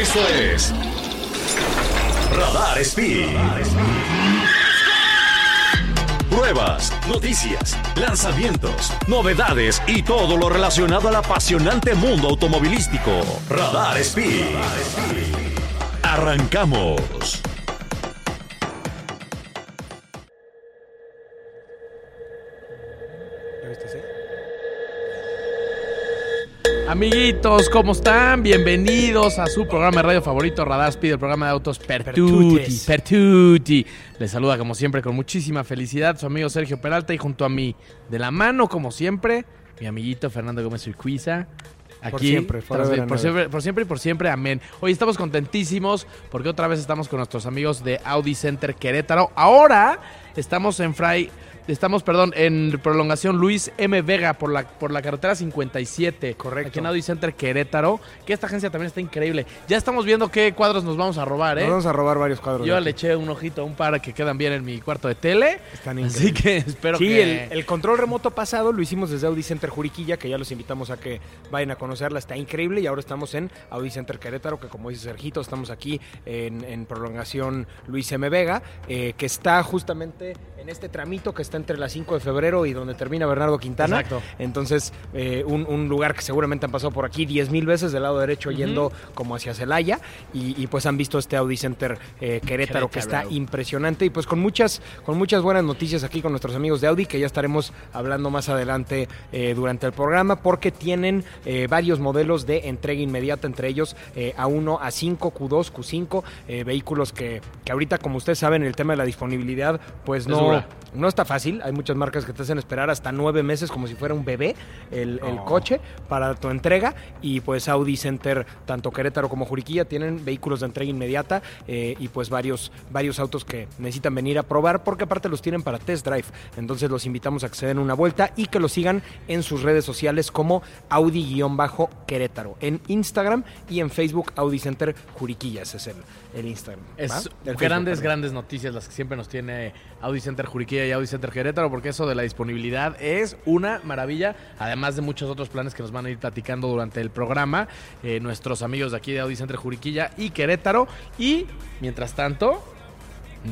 Esto es Radar Speed. Pruebas, noticias, lanzamientos, novedades y todo lo relacionado al apasionante mundo automovilístico. Radar Speed. Arrancamos. Amiguitos, ¿cómo están? Bienvenidos a su programa de radio favorito, Radar Speed, el programa de autos Pertuti. Pertuti. Les saluda como siempre con muchísima felicidad su amigo Sergio Peralta y junto a mí, de la mano como siempre, mi amiguito Fernando Gómez Urquiza. Aquí, Por siempre, por siempre, por siempre y por siempre, amén. Hoy estamos contentísimos porque otra vez estamos con nuestros amigos de Audi Center Querétaro. Ahora estamos en Fray, estamos, perdón, en prolongación Luis M. Vega por la, por la carretera 57. Correcto. Aquí en Audi Center Querétaro, que esta agencia también está increíble. Ya estamos viendo qué cuadros nos vamos a robar, ¿eh? Nos vamos a robar varios cuadros. Yo le eché un ojito a un par que quedan bien en mi cuarto de tele. Están Así increíbles. que espero Sí, que... el, el control remoto pasado lo hicimos desde Audi Center Juriquilla, que ya los invitamos a que vayan a conocerla, está increíble y ahora estamos en Audi Center Querétaro, que como dice Sergito, estamos aquí en, en prolongación Luis M. Vega, eh, que está justamente en este tramito que está entre la 5 de febrero y donde termina Bernardo Quintana. Exacto. Entonces, eh, un, un lugar que seguramente han pasado por aquí 10 mil veces del lado derecho yendo como hacia Celaya y, y, pues han visto este Audi Center eh, Querétaro, que está impresionante y pues con muchas, con muchas buenas noticias aquí con nuestros amigos de Audi que ya estaremos hablando más adelante eh, durante el programa porque tienen varios modelos de entrega inmediata, entre ellos eh, A1, A5, Q2, Q5, eh, vehículos que, que ahorita como ustedes saben el tema de la disponibilidad pues Es no, está fácil, hay muchas marcas que te hacen esperar hasta nueve meses como si fuera un bebé el, coche para tu entrega. Y pues Audi Center, tanto Querétaro como Juriquilla, tienen vehículos de entrega inmediata eh, y pues varios, varios autos que necesitan venir a probar porque aparte los tienen para test drive. Entonces los invitamos a que se den una vuelta y que los sigan en sus redes sociales como Audi-Querétaro, en Instagram y en Facebook Audi Center Juriquilla, ese es el, el Instagram. Es grandes, grandes noticias las que siempre nos tiene Audi Center Juriquilla y Audi Center Querétaro, porque eso de la disponibilidad es una maravilla, además de muchos otros planes que nos van a ir platicando durante el programa, eh, nuestros amigos de aquí de Audi Center Juriquilla y Querétaro. Y, mientras tanto,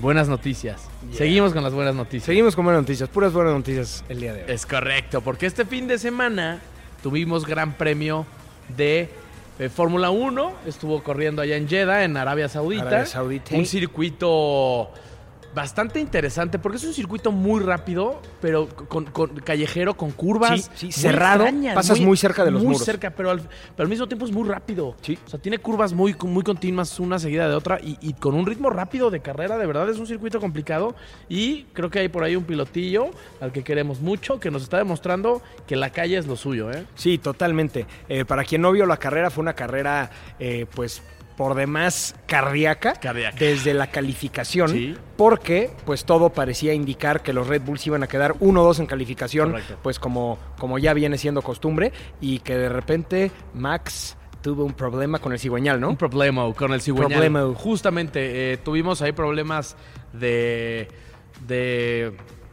buenas noticias. Seguimos con las buenas noticias. Seguimos con buenas noticias, puras buenas noticias el día de hoy. Es correcto, porque este fin de semana tuvimos gran premio de eh, Fórmula 1. Estuvo corriendo allá en Jeddah, en Arabia Saudita. Arabia Saudita. Un circuito bastante interesante, porque es un circuito muy rápido, pero con, con- callejero, con curvas. Sí, cerrado, extrañas, pasas muy cerca de los Muy muros. cerca, pero al, pero al mismo tiempo es muy rápido. Sí. O sea, tiene curvas muy, muy continuas, una seguida de otra, y, y con un ritmo rápido de carrera, de verdad es un circuito complicado. Y creo que hay por ahí un pilotillo al que queremos mucho, que nos está demostrando que la calle es lo suyo, ¿eh? Sí, totalmente. Eh, para quien no vio la carrera, fue una carrera, eh, pues, por demás cardíaca, Cardíaca. desde la calificación, Sí. porque pues todo parecía indicar que los Red Bulls iban a quedar 1-2 en calificación, Correcto. pues como, como ya viene siendo costumbre, y que de repente Max tuvo un problema con el cigüeñal, ¿no? Un problema con el cigüeñal. Problema. Justamente, eh, tuvimos ahí problemas de, de,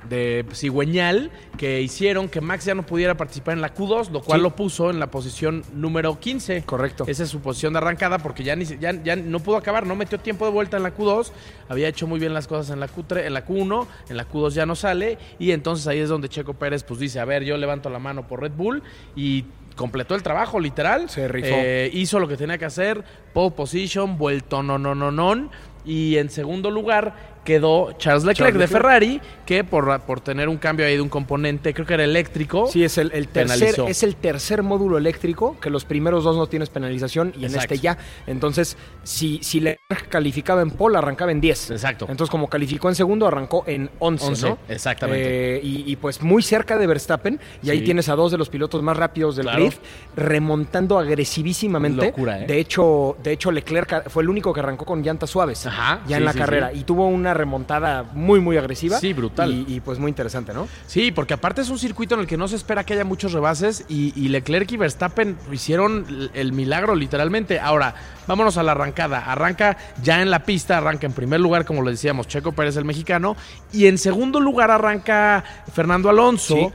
de cigüeñal que hicieron que Max ya no pudiera participar en la Q2, lo cual Sí. lo puso en la posición número 15. Correcto. Esa es su posición de arrancada porque ya, ni, ya, ya no pudo acabar, no metió tiempo de vuelta en la Q2, había hecho muy bien las cosas en la Q3, en la Q1, en la Q2 ya no sale y entonces ahí es donde Checo Pérez pues dice, a ver, yo levanto la mano por Red Bull y completó el trabajo literal. Se rifó. Eh, hizo lo que tenía que hacer, pole position, vuelto no no no no y en segundo lugar quedó Charles Leclerc, Charles de Leclerc. Ferrari, que por, por tener un cambio ahí de un componente, creo que era eléctrico. Sí, es el, el tercer, Penalizó. es el tercer módulo eléctrico, que los primeros dos no tienes penalización y en este ya. Entonces, si, si Leclerc calificaba en pole, arrancaba en 10. Exacto. Entonces, como calificó en segundo, arrancó en 11, 11, ¿no? exactamente. Eh, y, y, pues muy cerca de Verstappen, y ahí tienes a dos de los pilotos más rápidos del Claro. grid, remontando agresivísimamente. Locura, ¿eh? De hecho, de hecho, Leclerc fue el único que arrancó con llantas suaves Ajá, ya sí, en la sí, carrera. Y tuvo una remontada muy, muy agresiva. Sí, brutal. Y, y, pues muy interesante, ¿no? Sí, porque aparte es un circuito en el que no se espera que haya muchos rebases y, y Leclerc y Verstappen hicieron el- el milagro literalmente. Ahora, vámonos a la arrancada. Arranca ya en la pista, arranca en primer lugar, como le decíamos, Checo Pérez el mexicano, y en segundo lugar arranca Fernando Alonso. Sí.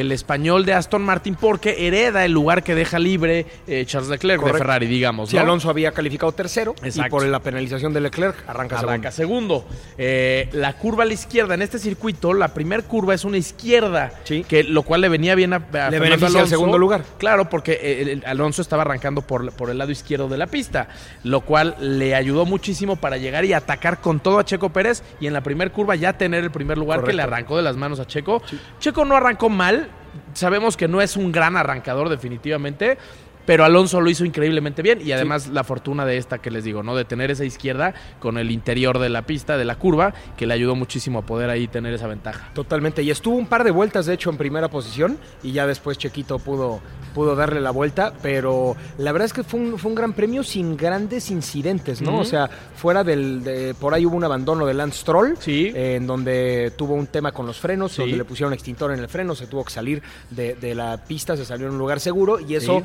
El español de Aston Martin porque hereda el lugar que deja libre eh, Charles Leclerc Correcto. de Ferrari, digamos. Si ¿no? Alonso había calificado tercero y por la penalización de Leclerc arranca, Arranca segundo. segundo. Eh, la curva a la izquierda en este circuito, la primera curva es una izquierda, Sí. que lo cual le venía bien a, a Fernando beneficia al Alonso. segundo lugar. Claro, porque eh, el- el Alonso estaba arrancando por, por el lado izquierdo de la pista, lo cual le ayudó muchísimo para llegar y atacar con todo a Checo Pérez y en la primera curva ya tener el primer lugar que le arrancó de las manos a Checo. Checo no arrancó mal, sabemos que no es un gran arrancador definitivamente. Pero Alonso lo hizo increíblemente bien y además la fortuna de esta que les digo, ¿no? De tener esa izquierda con el interior de la pista, de la curva, que le ayudó muchísimo a poder ahí tener esa ventaja. Totalmente. Y estuvo un par de vueltas, de hecho, en primera posición. Y ya después Chequito pudo, pudo darle la vuelta. Pero la verdad es que fue un, fue un gran premio sin grandes incidentes, ¿no? O sea, fuera del. de- por ahí hubo un abandono de Lance Stroll. Sí. eh, en donde tuvo un tema con los frenos, Sí. donde le pusieron extintor en el freno, se tuvo que salir de, de la pista, se salió en un lugar seguro y eso Sí.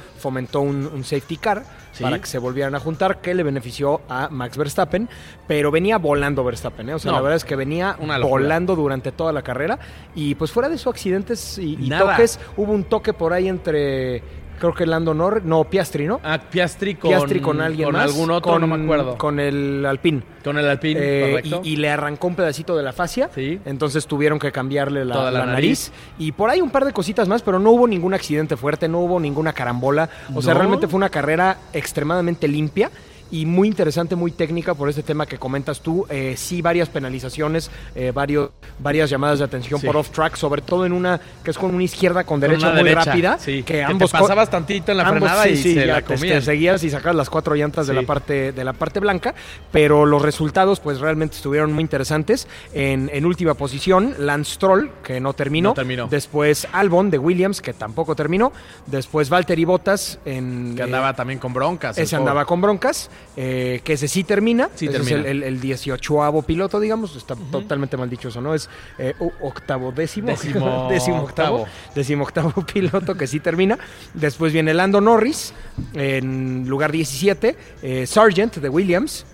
Un, un safety car Sí. para que se volvieran a juntar, que le benefició a Max Verstappen, pero venía volando Verstappen, ¿eh? o sea, No. la verdad es que venía volando durante toda la carrera y pues fuera de esos accidentes y, toques, hubo un toque por ahí entre, creo que Lando Norris, no, Piastri, ¿no? Ah, Piastri con, Piastri con alguien con más. algún otro, con, no me acuerdo. Con el Alpine. Con el Alpine, Eh, correcto. y, y le arrancó un pedacito de la fascia. Sí. Entonces tuvieron que cambiarle la, la la nariz. Y por ahí un par de cositas más, pero no hubo ningún accidente fuerte, no hubo ninguna carambola. O sea, realmente fue una carrera extremadamente limpia. Y muy interesante, muy técnica por este tema que comentas tú. Eh, sí, varias penalizaciones, eh, varios, varias llamadas de atención Sí. por off-track, sobre todo en una que es con una izquierda con derecha muy derecha, rápida. sí. Que, Que te ambos co- pasabas tantito en la ambos, frenada sí, y sí, se la te- te seguías y sacabas las cuatro llantas de la parte de la parte blanca, pero los resultados pues realmente estuvieron muy interesantes. En, en última posición, Lance Stroll, que no terminó. No terminó. Después Albon de Williams, que tampoco terminó. Después Valtteri Bottas en Que andaba también con broncas. ese andaba con broncas, eh, que ese sí termina. Sí ese termina. es el, el, el 18 piloto, digamos. Está totalmente mal dicho eso, ¿no? Es eh, octavo, décimo. Décimo décimo octavo. octavo. Décimo octavo piloto que sí termina. Después viene Lando Norris en lugar 17. eh, Sargent de Williams.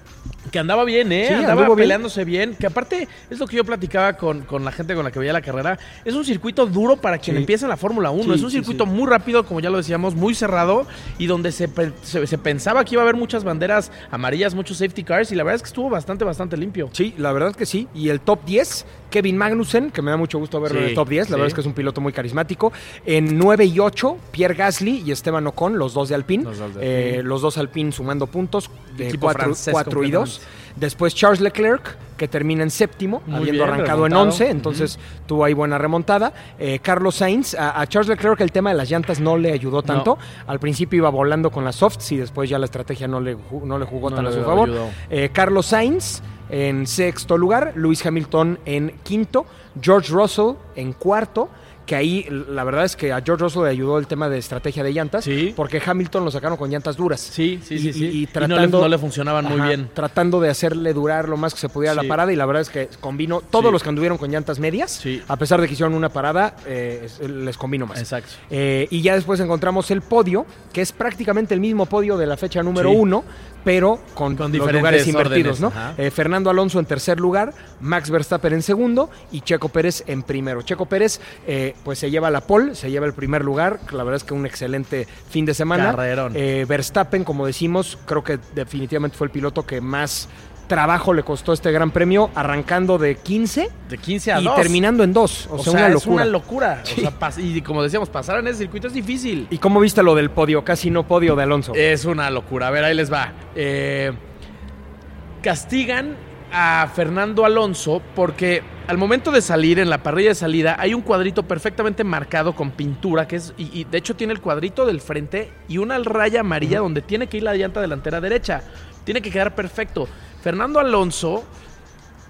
Que andaba bien, ¿eh? Sí, andaba bien. peleándose bien. Que aparte, es lo que yo platicaba con, con la gente con la que veía la carrera. Es un circuito duro para quien Sí. empieza en la Fórmula 1. Sí, es un circuito muy rápido, como ya lo decíamos, muy cerrado. Y donde se, se, se pensaba que iba a haber muchas banderas amarillas, muchos safety cars. Y la verdad es que estuvo bastante, bastante limpio. Sí, la verdad que sí. Y el top 10, Kevin Magnussen, que me da mucho gusto verlo Sí, en el top 10. La sí. verdad es que es un piloto muy carismático. En 9 y 8, Pierre Gasly y Esteban Ocon, los dos de Alpine. Los dos de Eh, Alpine. los dos Alpine sumando puntos de Equipo 4, francés y 2. completamente. Después Charles Leclerc, que termina en séptimo, Muy habiendo bien, arrancado en remontado. 11. Entonces tuvo ahí buena remontada. Eh, Carlos Sainz, a, a Charles Leclerc el tema de las llantas no le ayudó tanto. Al principio iba volando con las softs y después ya la estrategia no le, no le jugó No tan a su favor. Eh, Carlos Sainz en sexto lugar, Luis Hamilton en quinto, George Russell en cuarto. Que ahí la verdad es que a George Russell le ayudó el tema de estrategia de llantas, Sí. porque Hamilton lo sacaron con llantas duras. Sí, sí, sí. Y- sí. y- y no, tratando- le, no le funcionaban muy bien. Tratando de hacerle durar lo más que se pudiera Sí. la parada y la verdad es que combinó todos los que anduvieron con llantas medias, Sí. a pesar de que hicieron una parada, eh, es- les combinó más. Exacto. Eh, y ya después encontramos el podio, que es prácticamente el mismo podio de la fecha número uno, pero con, Con los lugares invertidos, órdenes, ¿no? Eh, Fernando Alonso en tercer lugar, Max Verstappen en segundo y Checo Pérez en primero. Checo Pérez, eh, pues se lleva la pole, se lleva el primer lugar, la verdad es que un excelente fin de semana. Eh, Verstappen, como decimos, creo que definitivamente fue el piloto que más trabajo le costó este gran premio, arrancando de 15 De 15 a y 2. terminando en 2. O, O sea, sea, una es locura. una locura. Sí. O sea, pas- y como decíamos, pasar en ese circuito es difícil. ¿Y cómo viste lo del podio? Casi no podio de Alonso. Es una locura. A ver, ahí les va. Eh, castigan a Fernando Alonso porque al momento de salir en la parrilla de salida hay un cuadrito perfectamente marcado con pintura que es y, y de hecho tiene el cuadrito del frente y una raya amarilla donde tiene que ir la llanta delantera derecha. Tiene que quedar perfecto. Fernando Alonso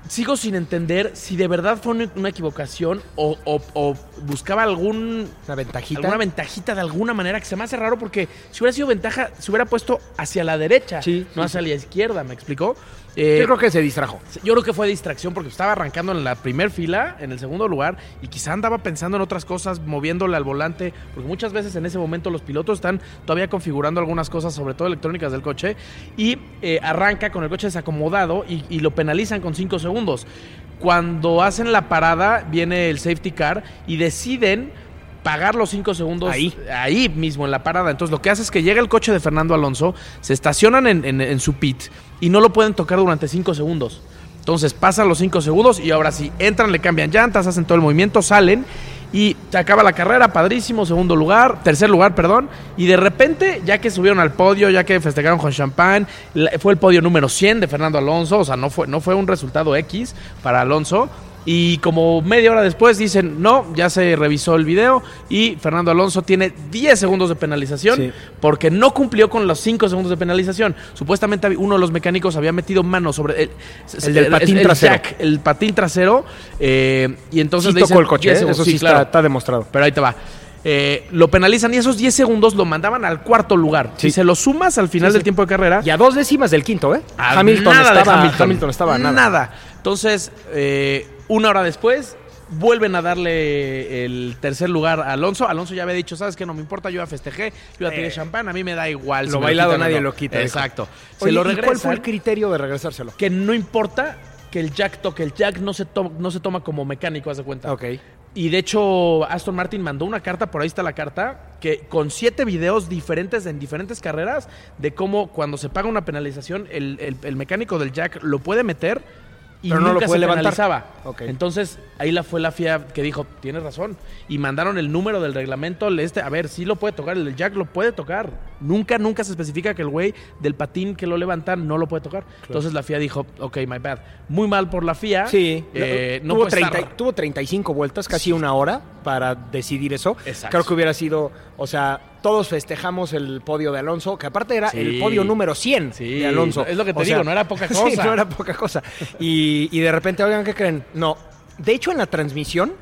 sigo sin entender si de verdad fue una, equivocación o, o- o buscaba algún Una ventajita. alguna ventajita de alguna manera que se me hace raro porque si hubiera sido ventaja, se hubiera puesto hacia la derecha, Sí, no sí, hacia la izquierda, ¿me explicó? Eh, Yo creo que se distrajo. yo creo que fue distracción porque estaba arrancando en la primer fila, en el segundo lugar, y quizá andaba pensando en otras cosas, moviéndole al volante, porque muchas veces en ese momento los pilotos están todavía configurando algunas cosas, sobre todo electrónicas del coche, y eh, arranca con el coche desacomodado y, y lo penalizan con 5 segundos. Cuando hacen la parada, viene el safety car y deciden pagar los cinco segundos Ahí. ahí mismo en la parada. Entonces lo que hace es que llega el coche de Fernando Alonso, se estacionan en, en- en su pit y no lo pueden tocar durante cinco segundos. Entonces pasan los cinco segundos y ahora sí, entran, le cambian llantas, hacen todo el movimiento, salen y se acaba la carrera, padrísimo, segundo lugar, tercer lugar, perdón. Y de repente, ya que subieron al podio, ya que festejaron con champán, fue el podio número 100 de Fernando Alonso, o sea, no fue, no fue un resultado X para Alonso. Y como media hora después dicen, no, ya se revisó el video y Fernando Alonso tiene 10 segundos de penalización Sí. porque no cumplió con los 5 segundos de penalización. Supuestamente uno de los mecánicos había metido mano sobre el, El del patín trasero. jack, el patín trasero. eh, y entonces Sí le dicen, tocó el coche, 10 ¿eh? eso sí, está, claro. está demostrado. Pero ahí te va. Eh, lo penalizan y esos 10 segundos lo mandaban al cuarto lugar. Sí. Si se lo sumas al final Sí, del tiempo de carrera, Y a dos décimas del quinto, ¿eh? a Hamilton, nada de Hamilton. Hamilton estaba a nada. Entonces, eh, una hora después, vuelven a darle el tercer lugar a Alonso. Alonso ya había dicho, ¿sabes qué? No me importa, yo ya festejé, yo ya tiré Eh, champán, a mí me da igual. lo si bailado quitan o nadie no". lo quita, dijo. Exacto. Se Oye, lo ¿y ¿Cuál fue el criterio de regresárselo? que no importa que el Jack toque, el Jack no se, to- no se toma como mecánico, haz de cuenta. Ok. Y de hecho, Aston Martin mandó una carta, por ahí está la carta, que con siete videos diferentes en diferentes carreras de cómo cuando se paga una penalización, el, el- el mecánico del Jack lo puede meter y Pero no lo nunca se levantar. penalizaba. Entonces, ahí la fue la FIA que dijo, tienes razón. Y mandaron el número del reglamento, este, a ver, sí lo puede tocar, el del Jack lo puede tocar. Nunca, nunca se especifica que el güey del patín que lo levanta no lo puede tocar. Entonces la FIA dijo, ok, my bad. Muy mal por la FIA. Sí, Eh, no tuvo, puede estar- 30 tuvo 35 vueltas, casi una hora para decidir eso. Exacto. Creo que hubiera sido, o sea, todos festejamos el podio de Alonso, que aparte era Sí. el podio número 100 Sí, de Alonso. es lo que te O digo, no era poca Sí, cosa. no era poca cosa. Y, y de repente, oigan, ¿qué creen? No. De hecho, en la transmisión,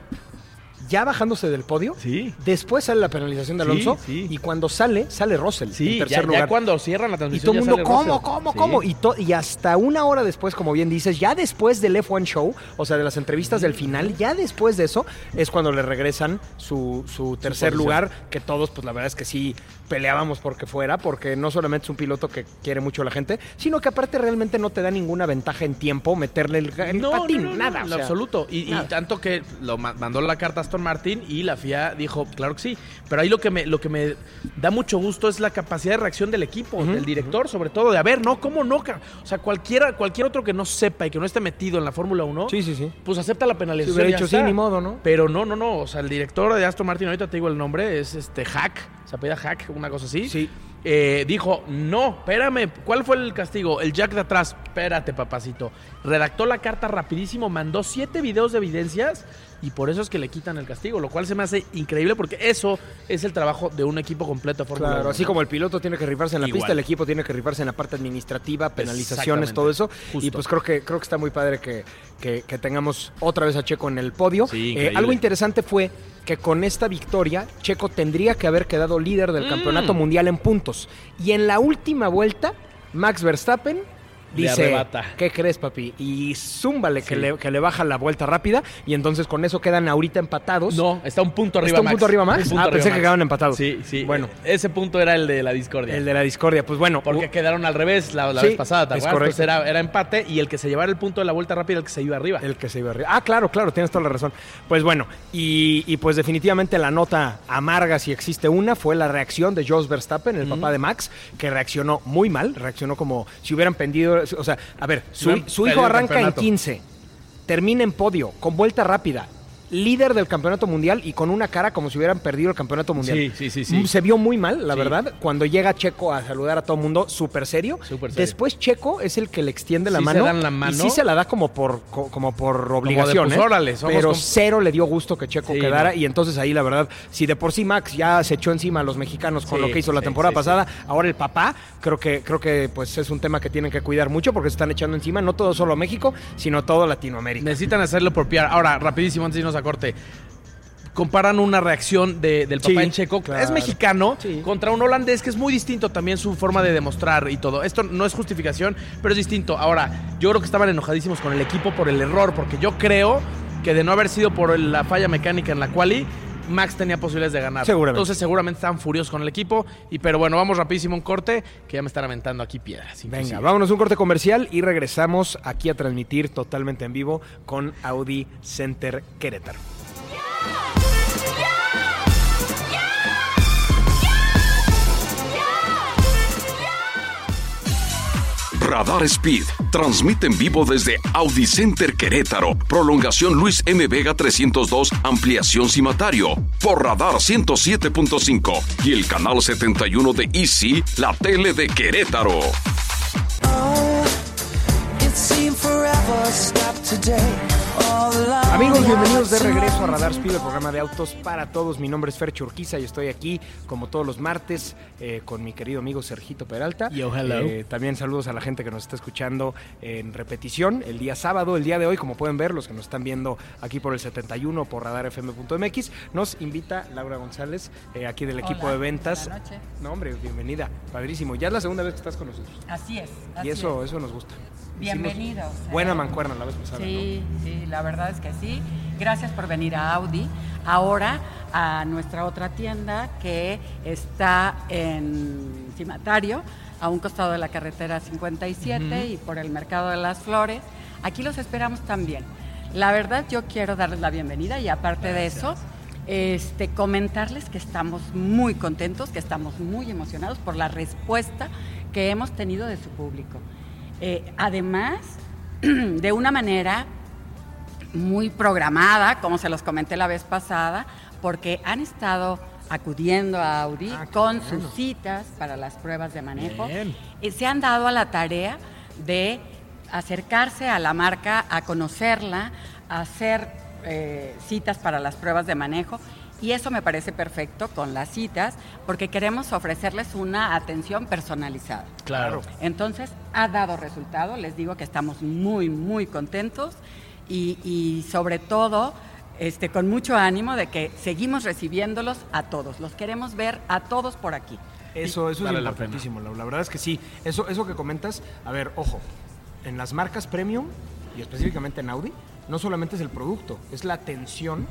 ya bajándose del podio, Sí. después sale la penalización de Alonso sí. y cuando sale, sale Russell Sí, en ya, tercer ya lugar. cuando cierran la Y transmisión. todo el ya mundo, ¿cómo, Russell. cómo, cómo? Y, y hasta una hora después, como bien dices, ya después del F1 Show, o sea, de las entrevistas del final, ya después de eso, es cuando le regresan su, su tercer lugar, que todos, pues la verdad es que sí peleábamos porque fuera, porque no solamente es un piloto que quiere mucho a la gente, sino que aparte realmente no te da ninguna ventaja en tiempo meterle el, el No, patín, no, no, nada. en o lo sea, absoluto. Y, tanto que lo ma- mandó la carta a Aston Martin y la FIA dijo, claro que sí. Pero ahí lo que me, lo que me da mucho gusto es la capacidad de reacción del equipo, del director, sobre todo, de a ver, no, ¿cómo no? ca-?" O sea, cualquiera, cualquier otro que no sepa y que no esté metido en la Fórmula 1, Sí, sí, sí. pues acepta la penalización. ya dicho sí, ni modo, ¿no? Pero no, no, no. O sea, el director de Aston Martin, ahorita te digo el nombre, es este Hack, se apellida Hack, una cosa así. Sí. Eh, dijo, no, espérame, ¿cuál fue el castigo? El jack de atrás, espérate, papacito. Redactó la carta rapidísimo, mandó siete videos de evidencias y por eso es que le quitan el castigo, lo cual se me hace increíble porque eso es el trabajo de un equipo completo de Fórmula Claro, 1, así como el piloto tiene que rifarse en la Igual. pista, el equipo tiene que rifarse en la parte administrativa, penalizaciones, todo eso. Justo. Y pues creo que creo que está muy padre que, que- que tengamos otra vez a Checo en el podio. Sí, Eh, algo interesante fue que con esta victoria, Checo tendría que haber quedado líder del Mm. campeonato mundial en puntos. Y en la última vuelta, Max Verstappen dice, arrebata. ¿qué crees, papi? Y zúmbale que, le, que le baja la vuelta rápida. Y entonces con eso quedan ahorita empatados. No, está un punto arriba ¿Está un Max. punto arriba punto Ah, arriba pensé que quedaban empatados. Sí, sí. Bueno. Ese punto era el de la discordia. El de la discordia. Pues bueno, Porque quedaron al revés la, la Sí, vez pasada, ¿te acuerdas? Entonces era, era empate y el que se llevara el punto de la vuelta rápida, el que se iba arriba. El que se iba arriba. Ah, claro, claro, tienes toda la razón. Pues bueno, y, y pues definitivamente la nota amarga, si existe una, fue la reacción de Jos Verstappen, el papá de Max, que reaccionó muy mal, reaccionó como si hubieran pendido, o sea, a ver, su, su hijo arranca en campeonato. 15, termina en podio, con vuelta rápida. Líder del campeonato mundial y con una cara como si hubieran perdido el campeonato mundial. Sí, sí, sí, sí. Se vio muy mal, la Sí. verdad. Cuando llega Checo a saludar a todo el mundo, súper serio. Súper serio. Después Checo es el que le extiende la Sí se mano. dan la mano. Y sí se la da como por, co- como por obligación. pues, ¿eh? órale, somos Pero cero le dio gusto que Checo Sí, quedara. no. Y entonces ahí, la verdad, si de por sí Max ya se echó encima a los mexicanos con lo que hizo la temporada pasada, ahora el papá, creo que, creo que pues es un tema que tienen que cuidar mucho porque se están echando encima no todo solo México, sino todo Latinoamérica. Necesitan hacerlo por PR. Ahora, rapidísimo, antes de irnos a corte. Comparan una reacción de- del papá Sí, en Checo. claro. Es mexicano Sí. contra un holandés que es muy distinto también su forma de demostrar y todo. Esto no es justificación, pero es distinto. Ahora, yo creo que estaban enojadísimos con el equipo por el error, porque yo creo que de no haber sido por la falla mecánica en la quali, Max tenía posibilidades de ganar. Seguramente. Entonces seguramente estaban furiosos con el equipo. Y pero bueno, vamos rapidísimo a un corte, que ya me están aventando aquí piedras. Venga, inclusive. vámonos un corte comercial y regresamos aquí a transmitir totalmente en vivo con Audi Center Querétaro. Radar Speed transmite en vivo desde Audi Center Querétaro, prolongación Luis M. Vega 302, ampliación cimatario, por Radar 107.5 y el canal 71 de Easy, la tele de Querétaro. Amigos, bienvenidos de regreso a Radar Speed, el programa de autos para todos. Mi nombre es Fer Urquiza y estoy aquí, como todos los martes, eh, con mi querido amigo Sergito Peralta. Yo, hello. Eh, también saludos a la gente que nos está escuchando en repetición el día sábado, el día de hoy, como pueden ver, los que nos están viendo aquí por el 71 por radarfm.mx. Nos invita Laura González, eh, aquí del equipo Hola, de ventas. buenas noches. No, hombre, bienvenida. Padrísimo. Ya es la segunda vez que estás con nosotros. Así es. así y eso, es. eso nos gusta. Bienvenidos. Eh. Buena mancuerna la vez pasada. Sí, sí, la verdad es que sí. Gracias por venir a Audi. Ahora a nuestra otra tienda que está en Cimatario, a un costado de la carretera 57 y por el Mercado de las Flores. Aquí los esperamos también. La verdad yo quiero darles la bienvenida y aparte de eso, este, comentarles que estamos muy contentos, que estamos muy emocionados por la respuesta que hemos tenido de su público. Eh, además, de una manera muy programada, como se los comenté la vez pasada, porque han estado acudiendo a Audi Ah, con bueno. sus citas para las pruebas de manejo. Bien. Y se han dado a la tarea de acercarse a la marca, a conocerla, a hacer eh, citas para las pruebas de manejo. Y eso me parece perfecto con las citas, porque queremos ofrecerles una atención personalizada. Claro. Entonces, ha dado resultado, les digo que estamos muy, muy contentos y, y sobre todo este, con mucho ánimo de que seguimos recibiéndolos a todos, los queremos ver a todos por aquí. Eso, eso Vale es importantísimo. La, la verdad es que sí. Eso, eso que comentas, a ver, ojo, en las marcas premium y específicamente en Audi, no solamente es el producto, es la atención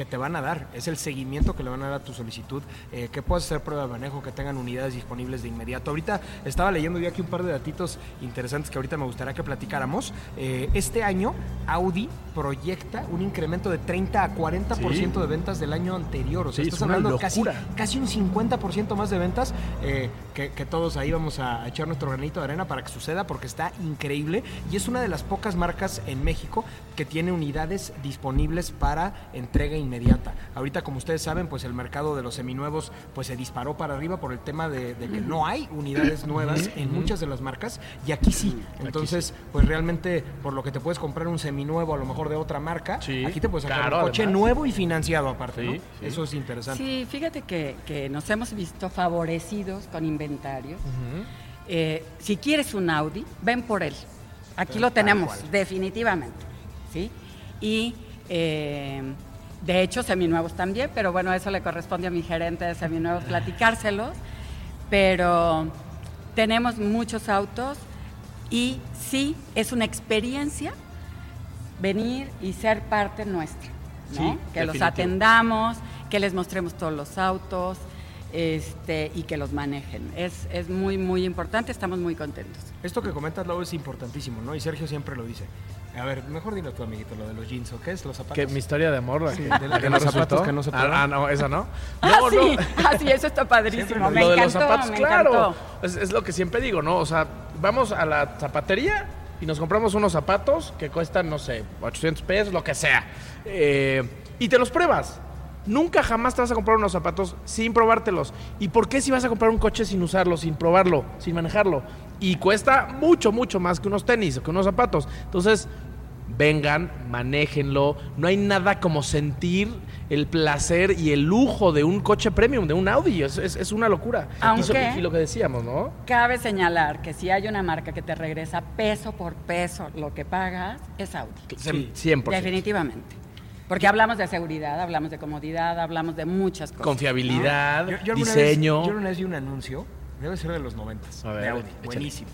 que te van a dar, es el seguimiento que le van a dar a tu solicitud, eh, que puedas hacer prueba de manejo, que tengan unidades disponibles de inmediato. Ahorita estaba leyendo yo aquí un par de datitos interesantes que ahorita me gustaría que platicáramos. Eh, este año Audi proyecta un incremento de 30 a 40% Sí. de ventas del año anterior. O sea, Sí, estás es hablando casi, casi un 50% más de ventas eh, que, que todos ahí vamos a echar nuestro granito de arena para que suceda porque está increíble y es una de las pocas marcas en México que tiene unidades disponibles para entrega inmediata. Ahorita, como ustedes saben, pues el mercado de los seminuevos pues se disparó para arriba por el tema de, de que no hay unidades nuevas en muchas de las marcas y aquí sí. Entonces, pues realmente por lo que te puedes comprar un seminuevo a lo mejor de otra marca, Sí, aquí te puedes sacar claro, un coche además. nuevo y financiado aparte, Sí, ¿no? sí. Eso es interesante. Sí, fíjate que, que nos hemos visto favorecidos con inventario. Eh, si quieres un Audi, ven por él. Aquí lo tenemos, definitivamente. ¿sí? Y eh, de hecho, seminuevos también, pero bueno, eso le corresponde a mi gerente de seminuevos platicárselos. Pero tenemos muchos autos y sí, es una experiencia venir y ser parte nuestra, ¿no? Sí, que los atendamos, que les mostremos todos los autos este, y que los manejen. Es, es muy, muy importante, estamos muy contentos. Esto que comentas, Lau, es importantísimo, ¿no? Y Sergio siempre lo dice. A ver, mejor dilo tú, amiguito, lo de los jeans, ¿o qué es? ¿Los zapatos? Que mi historia de amor, Sí, de la los que no zapatos resultó. que no se ah, ah, no, esa no. ah, No, sí, no. ah, sí, eso está padrísimo. Me lo de los zapatos, me claro. Es, es lo que siempre digo, ¿no? O sea, vamos a la zapatería y nos compramos unos zapatos que cuestan, no sé, 800 pesos, lo que sea. Eh, y te los pruebas. Nunca jamás te vas a comprar unos zapatos sin probártelos. ¿Y por qué si vas a comprar un coche sin usarlo, sin probarlo, sin manejarlo? Y cuesta mucho, mucho más que unos tenis o que unos zapatos. Entonces, vengan, manéjenlo. No hay nada como sentir el placer y el lujo de un coche premium, de un Audi. Es, es- es una locura. Aunque- Y, so- y lo que decíamos, ¿no? Cabe señalar que si hay una marca que te regresa peso por peso lo que pagas, es Audi. Sí, 100%. Definitivamente. Porque hablamos de seguridad, hablamos de comodidad, hablamos de muchas cosas. Confiabilidad, Yo- yo alguna diseño. Vez, yo una vez vi un anuncio, debe ser de los noventas, A ver, de Audi, échale. buenísimo.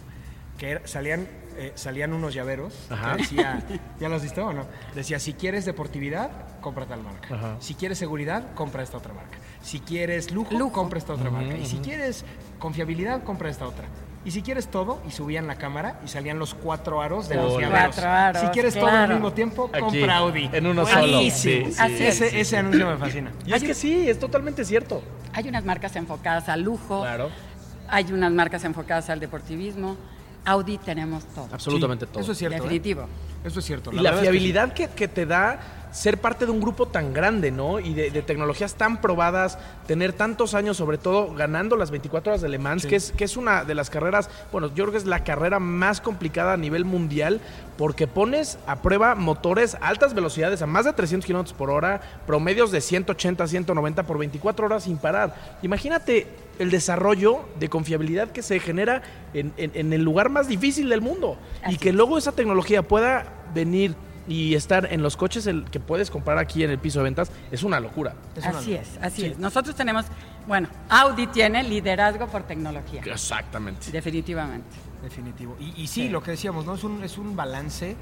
Que era- salían, eh, salían unos llaveros Ajá. que decía, ¿ya los viste o no? Decía, si quieres deportividad, compra tal marca. Ajá. Si quieres seguridad, compra esta otra marca. Si quieres lujo, Lujo. compra esta otra marca. Y si quieres confiabilidad, compra esta otra. Y si quieres todo, y subían la cámara y salían los cuatro aros de los llaveros. Cuatro aros, si quieres todo al mismo tiempo, Aquí, compra Audi. en uno solo. Sí, sí, Así es. ese, ese anuncio me fascina. Y es que sí, es totalmente cierto. Hay unas marcas enfocadas al lujo, Claro. hay unas marcas enfocadas al deportivismo. Audi tenemos todo. Absolutamente Sí, todo. Eso es cierto. ¿eh? Definitivo. Eso es cierto. Y la es que sí. fiabilidad que, que te da ser parte de un grupo tan grande, ¿no? Y de, de tecnologías tan probadas, tener tantos años, sobre todo ganando las 24 horas de Le Mans, Sí. que, es, que es una de las carreras, bueno, yo creo que es la carrera más complicada a nivel mundial, porque pones a prueba motores a altas velocidades, a más de 300 kilómetros por hora, promedios de 180, 190 por 24 horas sin parar. Imagínate el desarrollo de confiabilidad que se genera en, en- en el lugar más difícil del mundo. y que luego esa tecnología pueda venir y estar en los coches el, que puedes comprar aquí en el piso de ventas es una locura. Es una así locura. es, así Sí. es. Nosotros tenemos, bueno, Audi tiene liderazgo por tecnología. Exactamente. Definitivamente. Definitivo. Y, y sí, Sí. lo que decíamos, ¿no? Es un, es un balance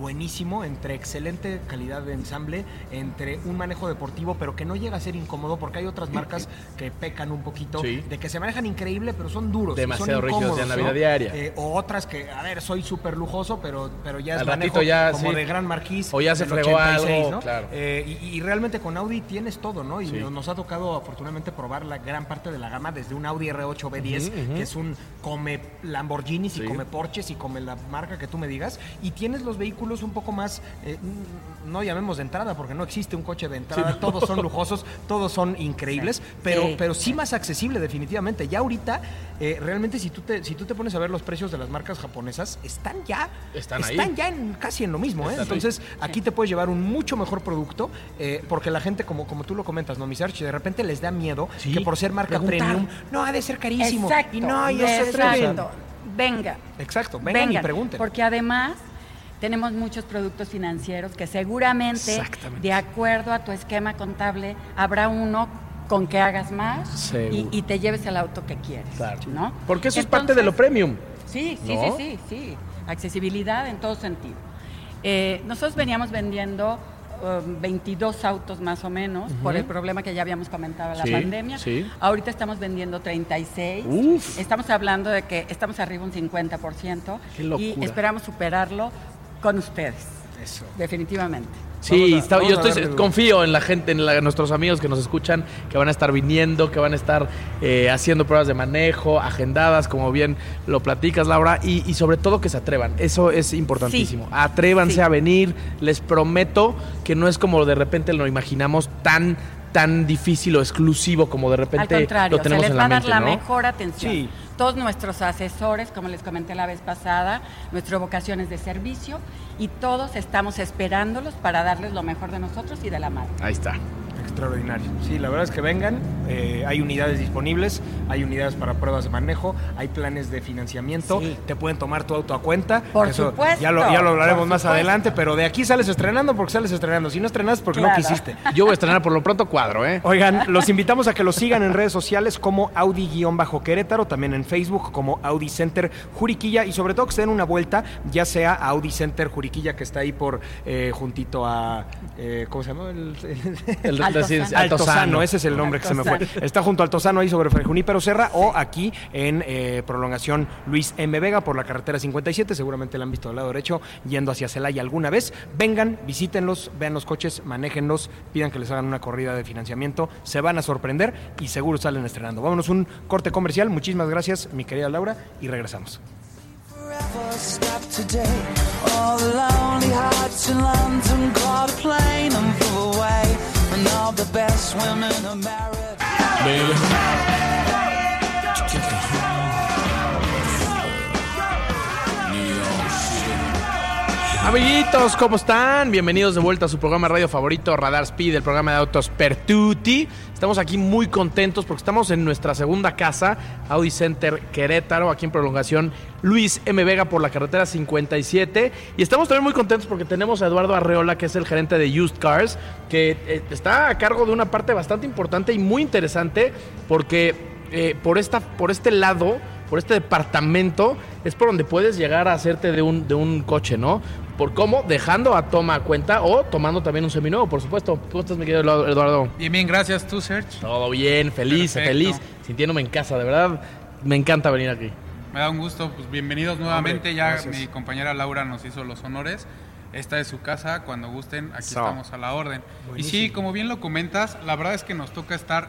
buenísimo entre excelente calidad de ensamble, entre un manejo deportivo, pero que no llega a ser incómodo, porque hay otras marcas que pecan un poquito Sí. de que se manejan increíble, pero son duros. Demasiado son rígidos en la ¿no? vida diaria. Eh, o otras que, a ver, soy súper lujoso, pero, pero ya es Al manejo ya, como sí. de gran marquís. O ya se fregó algo, ¿no? claro. Eh, y, y realmente con Audi tienes todo, ¿no? Y Sí. nos ha tocado afortunadamente probar la gran parte de la gama, desde un Audi R8 B10, Ujú, ujú. que es un come Lamborghinis y come Porsches y come la marca que tú me digas, y tienes los vehículos un poco más, eh, no llamemos de entrada, porque no existe un coche de entrada, todos son lujosos, todos son increíbles, Sí. pero, Sí. pero sí más accesible definitivamente. Ya ahorita, eh, realmente si tú, te, si tú te pones a ver los precios de las marcas japonesas, están ya, Están ahí. ya en, casi en lo mismo, ¿eh? Están ahí. Entonces, aquí te puedes llevar un mucho mejor producto, eh, porque la gente, como, como tú lo comentas, ¿no, mi Sergio? De repente les da miedo Sí. que por ser marca Preguntar. premium, no, ha de ser carísimo. Exacto. Y no, y eso exacto. Venga. Exacto, vengan, y pregunten. Porque además tenemos muchos productos financieros que seguramente, de acuerdo a tu esquema contable, habrá uno con que hagas más y, te lleves el auto que quieres. Claro. ¿no? Porque eso es parte de lo premium. Sí, sí, ¿No? sí, sí, sí. Accesibilidad en todo sentido. Eh, nosotros veníamos vendiendo um, 22 autos más o menos por el problema que ya habíamos comentado la Sí, pandemia. sí. Ahorita estamos vendiendo 36. Uf. Estamos hablando de que estamos arriba un 50% Qué y esperamos superarlo con ustedes. Eso. Definitivamente. Sí, a- está- yo estoy, confío en la gente, en, la- en nuestros amigos que nos escuchan, que van a estar viniendo, que van a estar eh, haciendo pruebas de manejo, agendadas, como bien lo platicas, Laura, y, y sobre todo que se atrevan. Eso es importantísimo. Sí. Atrévanse Sí. a venir. Les prometo que no es como de repente lo imaginamos tan tan difícil o exclusivo como de Al repente contrario, lo tenemos se les en va la a dar mente, la ¿no? mejor atención. Sí. Todos nuestros asesores, como les comenté la vez pasada, nuestras vocaciones de servicio y todos estamos esperándolos para darles lo mejor de nosotros y de la marca. Ahí está. Extraordinario. Sí, la verdad es que vengan. eh, hay unidades disponibles, hay unidades para pruebas de manejo, hay planes de financiamiento. Sí. Te pueden tomar tu auto a cuenta. Por Eso supuesto, Ya lo, ya lo hablaremos más adelante, pero de aquí sales estrenando porque sales estrenando. Si no estrenas, porque no quisiste. Yo voy a estrenar por lo pronto cuadro, ¿eh? Oigan, los invitamos a que los sigan en redes sociales como Audi-Querétaro, también en Facebook como Audi Center Juriquilla y sobre todo que se den una vuelta, ya sea a Audi Center Juriquilla que está ahí por eh, juntito a eh, ¿cómo se llama? El, El Altozano. ese es el nombre que se me fue. Está junto a Altozano ahí sobre Junípero Serra o aquí en eh, prolongación Luis M. Vega por la carretera 57, seguramente la han visto del lado derecho yendo hacia Celaya alguna vez. Vengan, visítenlos, vean los coches, manéjenlos, pidan que les hagan una corrida de financiamiento, se van a sorprender y seguro salen estrenando. Vámonos un corte comercial, muchísimas gracias mi querida Laura y regresamos. Forever stop today. All the lonely hearts in London caught a plane and flew away. Amiguitos, ¿cómo están? Bienvenidos de vuelta a su programa radio favorito, Radar Speed, el programa de autos Pertuti. Estamos aquí muy contentos porque estamos en nuestra segunda casa, Audi Center Querétaro, aquí en prolongación Luis M. Vega por la carretera 57. Y estamos también muy contentos porque tenemos a Eduardo Arreola, que es el gerente de Used Cars, que eh, está a cargo de una parte bastante importante y muy interesante porque eh, por, esta, por este lado por este departamento es por donde puedes llegar a hacerte de un, de un coche, ¿no? Por cómo, dejando a toma a cuenta o tomando también un seminuevo, por supuesto. ¿Cómo estás, mi querido Eduardo? Bien, bien, gracias. ¿Tú, Serge? Todo bien, feliz, Perfecto. feliz, sintiéndome en casa, de verdad. Me encanta venir aquí. Me da un gusto. Pues bienvenidos nuevamente. Hombre, ya gracias. mi compañera Laura nos hizo los honores. Esta es su casa. Cuando gusten, aquí So. estamos a la orden. Y sí, como bien lo comentas, la verdad es que nos toca estar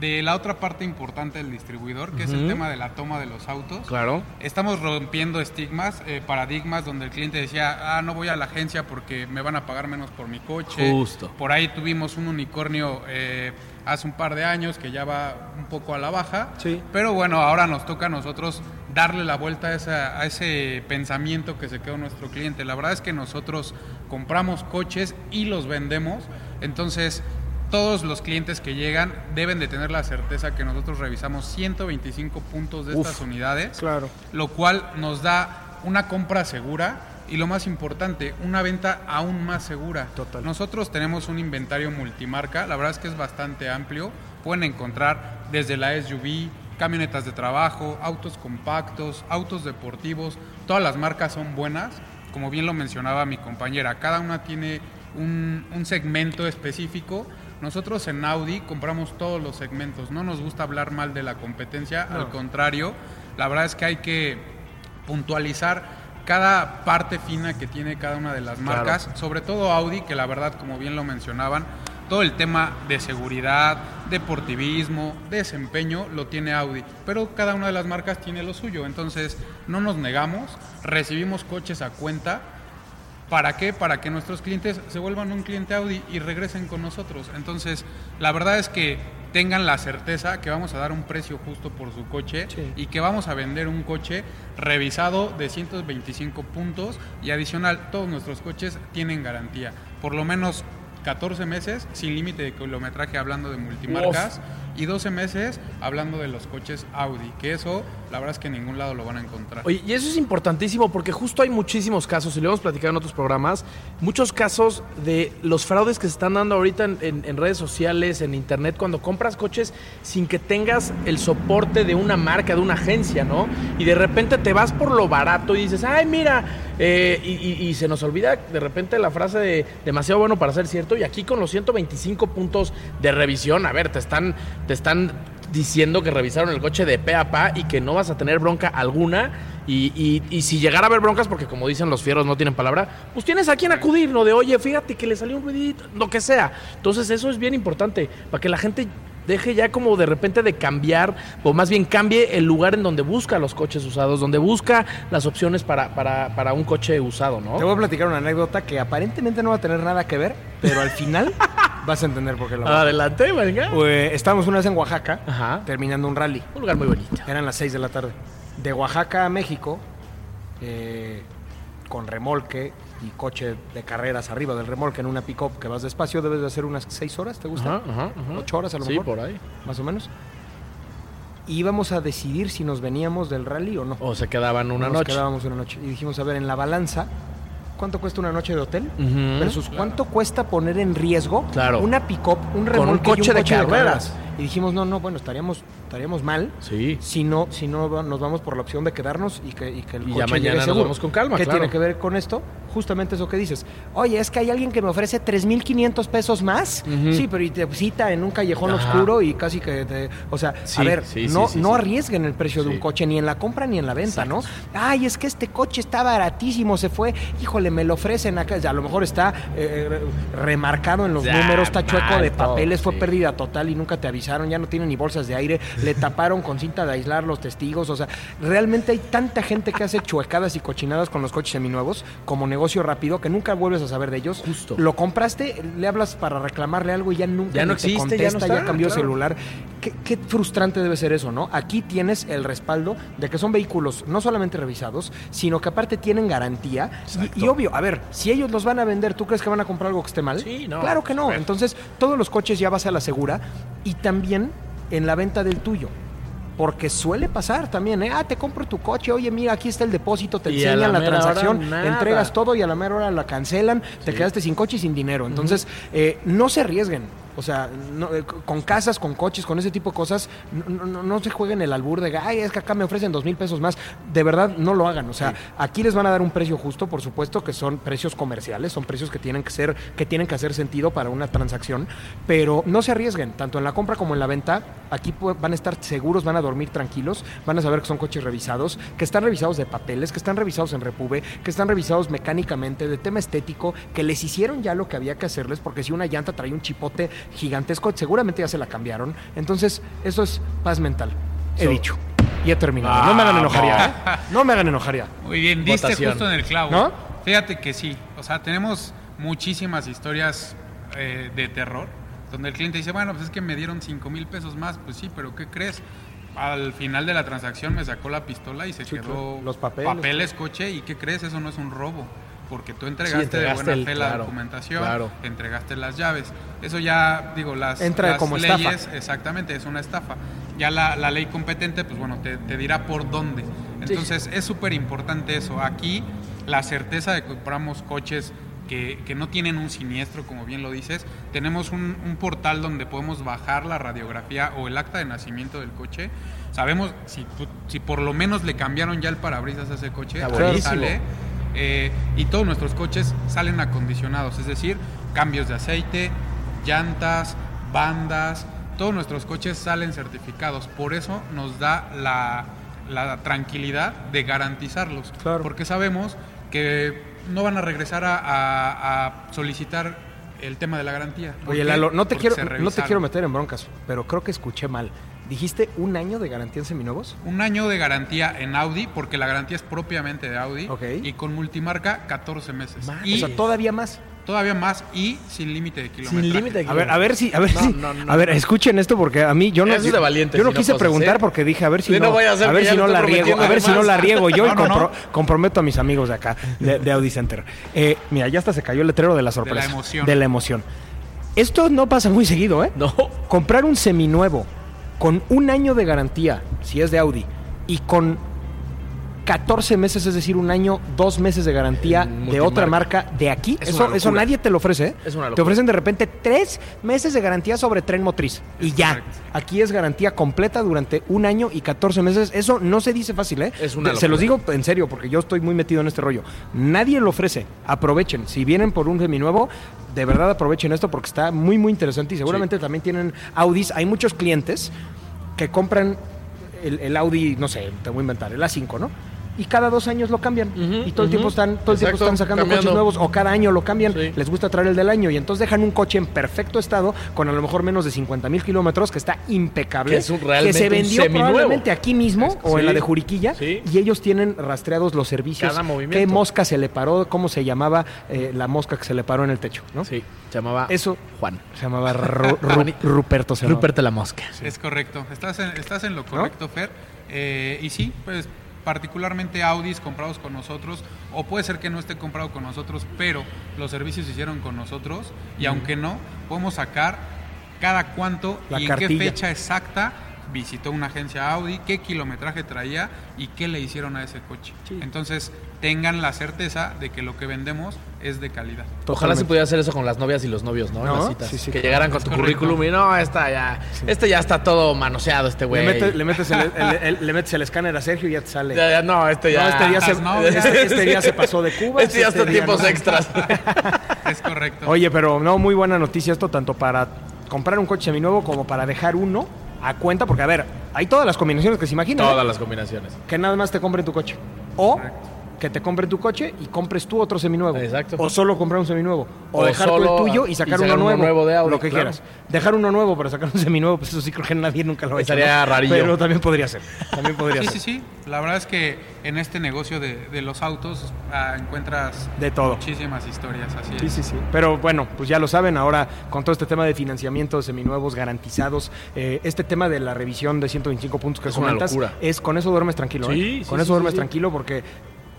de la otra parte importante del distribuidor, que es el tema de la toma de los autos. Claro. Estamos rompiendo estigmas, eh, paradigmas donde el cliente decía, ah, no voy a la agencia porque me van a pagar menos por mi coche. Justo. Por ahí tuvimos un unicornio eh, hace un par de años que ya va un poco a la baja. Sí. Pero bueno, ahora nos toca a nosotros darle la vuelta a, esa- a ese pensamiento que se quedó nuestro cliente. La verdad es que nosotros compramos coches y los vendemos. Entonces, todos los clientes que llegan deben de tener la certeza que nosotros revisamos 125 puntos de Uf, estas unidades Claro. lo cual nos da una compra segura y lo más importante, una venta aún más segura. Total. Nosotros tenemos un inventario multimarca, la verdad es que es bastante amplio. Pueden encontrar desde la SUV, camionetas de trabajo, autos compactos, autos deportivos, todas las marcas son buenas. Como bien lo mencionaba mi compañera, cada una tiene un, un segmento específico. Nosotros en Audi compramos todos los segmentos, no nos gusta hablar mal de la competencia, al contrario, la verdad es que hay que puntualizar cada parte fina que tiene cada una de las marcas, sobre todo Audi, que la verdad, como bien lo mencionaban, todo el tema de seguridad, deportivismo, desempeño lo tiene Audi, pero cada una de las marcas tiene lo suyo, entonces no nos negamos, recibimos coches a cuenta, ¿Para qué? Para que nuestros clientes se vuelvan un cliente Audi y regresen con nosotros. Entonces, la verdad es que tengan la certeza que vamos a dar un precio justo por su coche Sí. y que vamos a vender un coche revisado de 125 puntos y adicional, todos nuestros coches tienen garantía. Por lo menos 14 meses sin límite de kilometraje hablando de multimarcas y 12 meses hablando de los coches Audi, que eso la verdad es que en ningún lado lo van a encontrar. Oye, y eso es importantísimo porque justo hay muchísimos casos, y lo hemos platicado en otros programas, muchos casos de los fraudes que se están dando ahorita en, redes sociales, en internet, cuando compras coches sin que tengas el soporte de una marca, de una agencia, ¿no? Y de repente te vas por lo barato y dices, ay, mira, eh, y se nos olvida de repente la frase de demasiado bueno para ser cierto, y aquí con los 125 puntos de revisión, a ver, te están, te están diciendo que revisaron el coche de pe a pa y que no vas a tener bronca alguna. Y, y- y si llegara a haber broncas, porque como dicen los fieros no tienen palabra, pues tienes a quien acudir, ¿no? De oye, fíjate que le salió un ruidito, lo que sea. Entonces eso es bien importante, para que la gente deje ya como de repente de cambiar, o más bien cambie el lugar en donde busca los coches usados, donde busca las opciones para, para, para un coche usado, ¿no? Te voy a platicar una anécdota que aparentemente no va a tener nada que ver, pero al final vas a entender por qué lo Adelante, venga. Pues, estábamos una vez en Oaxaca, Ajá. terminando un rally. Un lugar muy bonito. Eran las 6 de la tarde. De Oaxaca a México, eh, con remolque y coche de carreras arriba del remolque en una pick-up que vas despacio, debes de hacer unas 6 horas, ¿te gusta? Ajá, ajá, ajá. 8 horas a lo sí, mejor, por ahí. más o menos. Íbamos a decidir si nos veníamos del rally o no. O se quedaban una Nos noche. quedábamos una noche. Y dijimos, a ver, en la balanza, ¿cuánto cuesta una noche de hotel? Ujú. Versus cuánto cuesta poner en riesgo Claro. una pick-up, un un remolque y coche de carreras. Y dijimos, no, no, bueno, estaríamos, estaríamos mal Sí. si no, si no nos vamos por la opción de quedarnos y que, y que el Y coche ya llegue mañana nos seguro. vamos con calma, ¿Qué claro. tiene que ver con esto? Justamente eso que dices. Oye, es que hay alguien que me ofrece 3.500 pesos más. Sí, pero y te cita en un callejón Ajá. oscuro y casi que te... O sea, Sí, a ver, sí, no, no arriesguen el precio de un coche, ni en la compra ni en la venta, Exacto. ¿no? Ay, es que este coche está baratísimo, se fue, híjole, me lo ofrecen acá. A lo mejor está eh, remarcado en los Ya, números, está chueco de papeles, fue pérdida total y nunca te avisaron, ya no tiene ni bolsas de aire, le taparon con cinta de aislar los testigos, o sea, realmente hay tanta gente que hace chuecadas y cochinadas con los coches seminuevos como negocio rápido que nunca vuelves a saber de ellos. Justo. Lo compraste, le hablas para reclamarle algo y ya nunca Ya no te existe, ya no contesta, ya, está, cambió claro. celular. ¿Qué, qué frustrante debe ser eso, ¿no? Aquí tienes el respaldo de que son vehículos no solamente revisados, sino que aparte tienen garantía. Y, y obvio, a ver, si ellos los van a vender, ¿tú crees que van a comprar algo que esté mal? Sí, no, Claro que no. Entonces, todos los coches ya vas a la segura y también en la venta del tuyo. Porque suele pasar también, ¿eh? Ah, te compro tu coche, oye, mira, aquí está el depósito, te Y enseñan la transacción, entregas todo y a la mera hora la cancelan, te quedaste sin coche y sin dinero. Entonces, eh, no se arriesguen. O sea, no, eh, con casas, con coches, con ese tipo de cosas, no, no- no se jueguen el albur de, ay, es que acá me ofrecen dos mil pesos más. De verdad, no lo hagan. O sea, aquí les van a dar un precio justo, por supuesto, que son precios comerciales, son precios que tienen que ser, que tienen que hacer sentido para una transacción, pero no se arriesguen, tanto en la compra como en la venta. Aquí van a estar seguros, van a dormir tranquilos, van a saber que son coches revisados, que están revisados de papeles, que están revisados en Repube, que están revisados mecánicamente, de tema estético, que les hicieron ya lo que había que hacerles, porque si una llanta traía un chipote gigantesco. Seguramente ya se la cambiaron. Entonces, eso es paz mental. He So- dicho. Y he terminado. no me hagan enojar ya. ¿eh? No me hagan enojar ya. Muy bien, diste Votación. justo en el clavo. ¿No? Fíjate que sí. O sea, tenemos muchísimas historias eh, de terror donde el cliente dice, bueno, pues es que me dieron 5 mil pesos más. Pues sí, pero ¿qué crees? Al final de la transacción me sacó la pistola y se quedó. Los papeles. coche. ¿Y qué crees? Eso no es un robo. Porque tú entregaste, entregaste de el- buena fe la claro, documentación, claro. entregaste las llaves. Eso ya, digo, las, Entra las como leyes, estafa. exactamente, es una estafa. Ya la, la ley competente, pues bueno, te, te dirá por dónde. Entonces es súper importante eso. Aquí la certeza de que compramos coches que, que no tienen un siniestro, como bien lo dices. Tenemos un, un portal donde podemos bajar la radiografía o el acta de nacimiento del coche. Sabemos si, si por lo menos le cambiaron ya el parabrisas a ese coche. Ahí sale. Eh, y todos nuestros coches salen acondicionados, es decir, cambios de aceite, llantas, bandas, todos nuestros coches salen certificados. Por eso nos da la, la tranquilidad de garantizarlos, Claro. porque sabemos que no van a regresar a, a- a solicitar el tema de la garantía. ¿Por Oye? Lalo, no te, quiero, no te quiero meter en broncas, pero creo que escuché mal. ¿Dijiste un año de garantía en seminuevos? Un año de garantía en Audi, porque la garantía es propiamente de Audi, Ok. y con multimarca 14 meses. Más. Y O sea, todavía más. todavía más y sin límite de kilometraje. Sin límite de A ver, a ver si, a ver No, si, no, no, a ver, no. escuchen esto porque a mí yo no, Eso es de valientes, yo no si quise preguntar porque dije a ver si no, a ver si no la riego, a ver de si no la riego yo y No, no, compro- no. comprometo a mis amigos de acá de, de Audi Center. Eh, mira, ya hasta se cayó el letrero de la sorpresa, emoción. de la emoción. Esto no pasa muy seguido, ¿eh? No. Comprar un seminuevo con un año de garantía, si es de Audi, y con 14 meses, es decir, un año, dos meses de garantía de otra marca de aquí, Es eso, eso nadie te lo ofrece, ¿eh? Es una Te ofrecen de repente tres meses de garantía sobre tren motriz. Y ya. correcto. Aquí es garantía completa durante un año y 14 meses. Eso no se dice fácil, ¿eh? Es una Se los digo en serio, porque yo estoy muy metido en este rollo. Nadie lo ofrece. Aprovechen. Si vienen por un seminuevo, de verdad aprovechen esto porque está muy, muy interesante. Y seguramente también tienen Audis. Hay muchos clientes que compran el, el Audi, no sé, te voy a inventar, el A5, ¿no? Y cada dos años lo cambian. Y todo el tiempo están, todo el tiempo están sacando cambiando. coches nuevos o cada año lo cambian. Sí. Les gusta traer el del año y entonces dejan un coche en perfecto estado con a lo mejor menos de 50 mil kilómetros que está impecable. Que es un- realmente se un vendió seminuevo. probablemente aquí mismo Es- o en la de Juriquilla Sí. y ellos tienen rastreados los servicios. Cada ¿Qué movimiento. mosca se le paró? ¿Cómo se llamaba eh, la mosca que se le paró en el techo? ¿no? Sí, se llamaba Eso Juan. se llamaba Ru- Ru- Ruperto. se llamaba. Rupert la mosca. Es correcto, estás en, estás en lo correcto, Fer. Eh, y sí, pues particularmente Audis comprados con nosotros, o puede ser que no esté comprado con nosotros, pero los servicios se hicieron con nosotros, y aunque no, podemos sacar cada cuánto La y en qué fecha exacta visitó una agencia Audi, qué kilometraje traía y qué le hicieron a ese coche. Entonces, tengan la certeza de que lo que vendemos es de calidad. Ojalá se pudiera hacer eso con las novias y los novios, ¿no? En ¿No? las citas. Sí, sí, que claro. llegaran con Es tu correcto. currículum y no, esta ya, este ya está todo manoseado, este güey. Le, metes, le, metes el, el- el- le metes el escáner a Sergio y ya te sale. Ya, ya, no, este ya. No, este día, se, Las novias. este, este día se pasó de Cuba. Este ya está no. extras. Es correcto. Oye, pero no, muy buena noticia esto, tanto para comprar un coche seminuevo como para dejar uno a cuenta, porque a ver, hay todas las combinaciones que se imaginan. ¿eh? Todas las combinaciones. Que nada más te compren tu coche. O que te compren tu coche y compres tú otro seminuevo. Exacto. O solo comprar un seminuevo. O, O dejar tú el tuyo y y sacar, sacar uno, uno nuevo. nuevo de Audi, Lo que claro. quieras. Dejar uno nuevo para sacar un seminuevo, pues eso sí creo que nadie nunca lo ha hecho. Estaría ¿no? rarillo. Pero también podría ser. También podría Sí, ser. sí, sí. La verdad es que en este negocio de, de los autos ah, encuentras De todo. muchísimas historias. Así Sí, es. sí, sí. Pero bueno, pues ya lo saben, ahora con todo este tema de financiamiento de seminuevos garantizados, eh, este tema de la revisión de 125 puntos que Es una locura. es con eso duermes tranquilo. Sí, ¿eh? sí, con sí, eso sí, duermes sí. tranquilo porque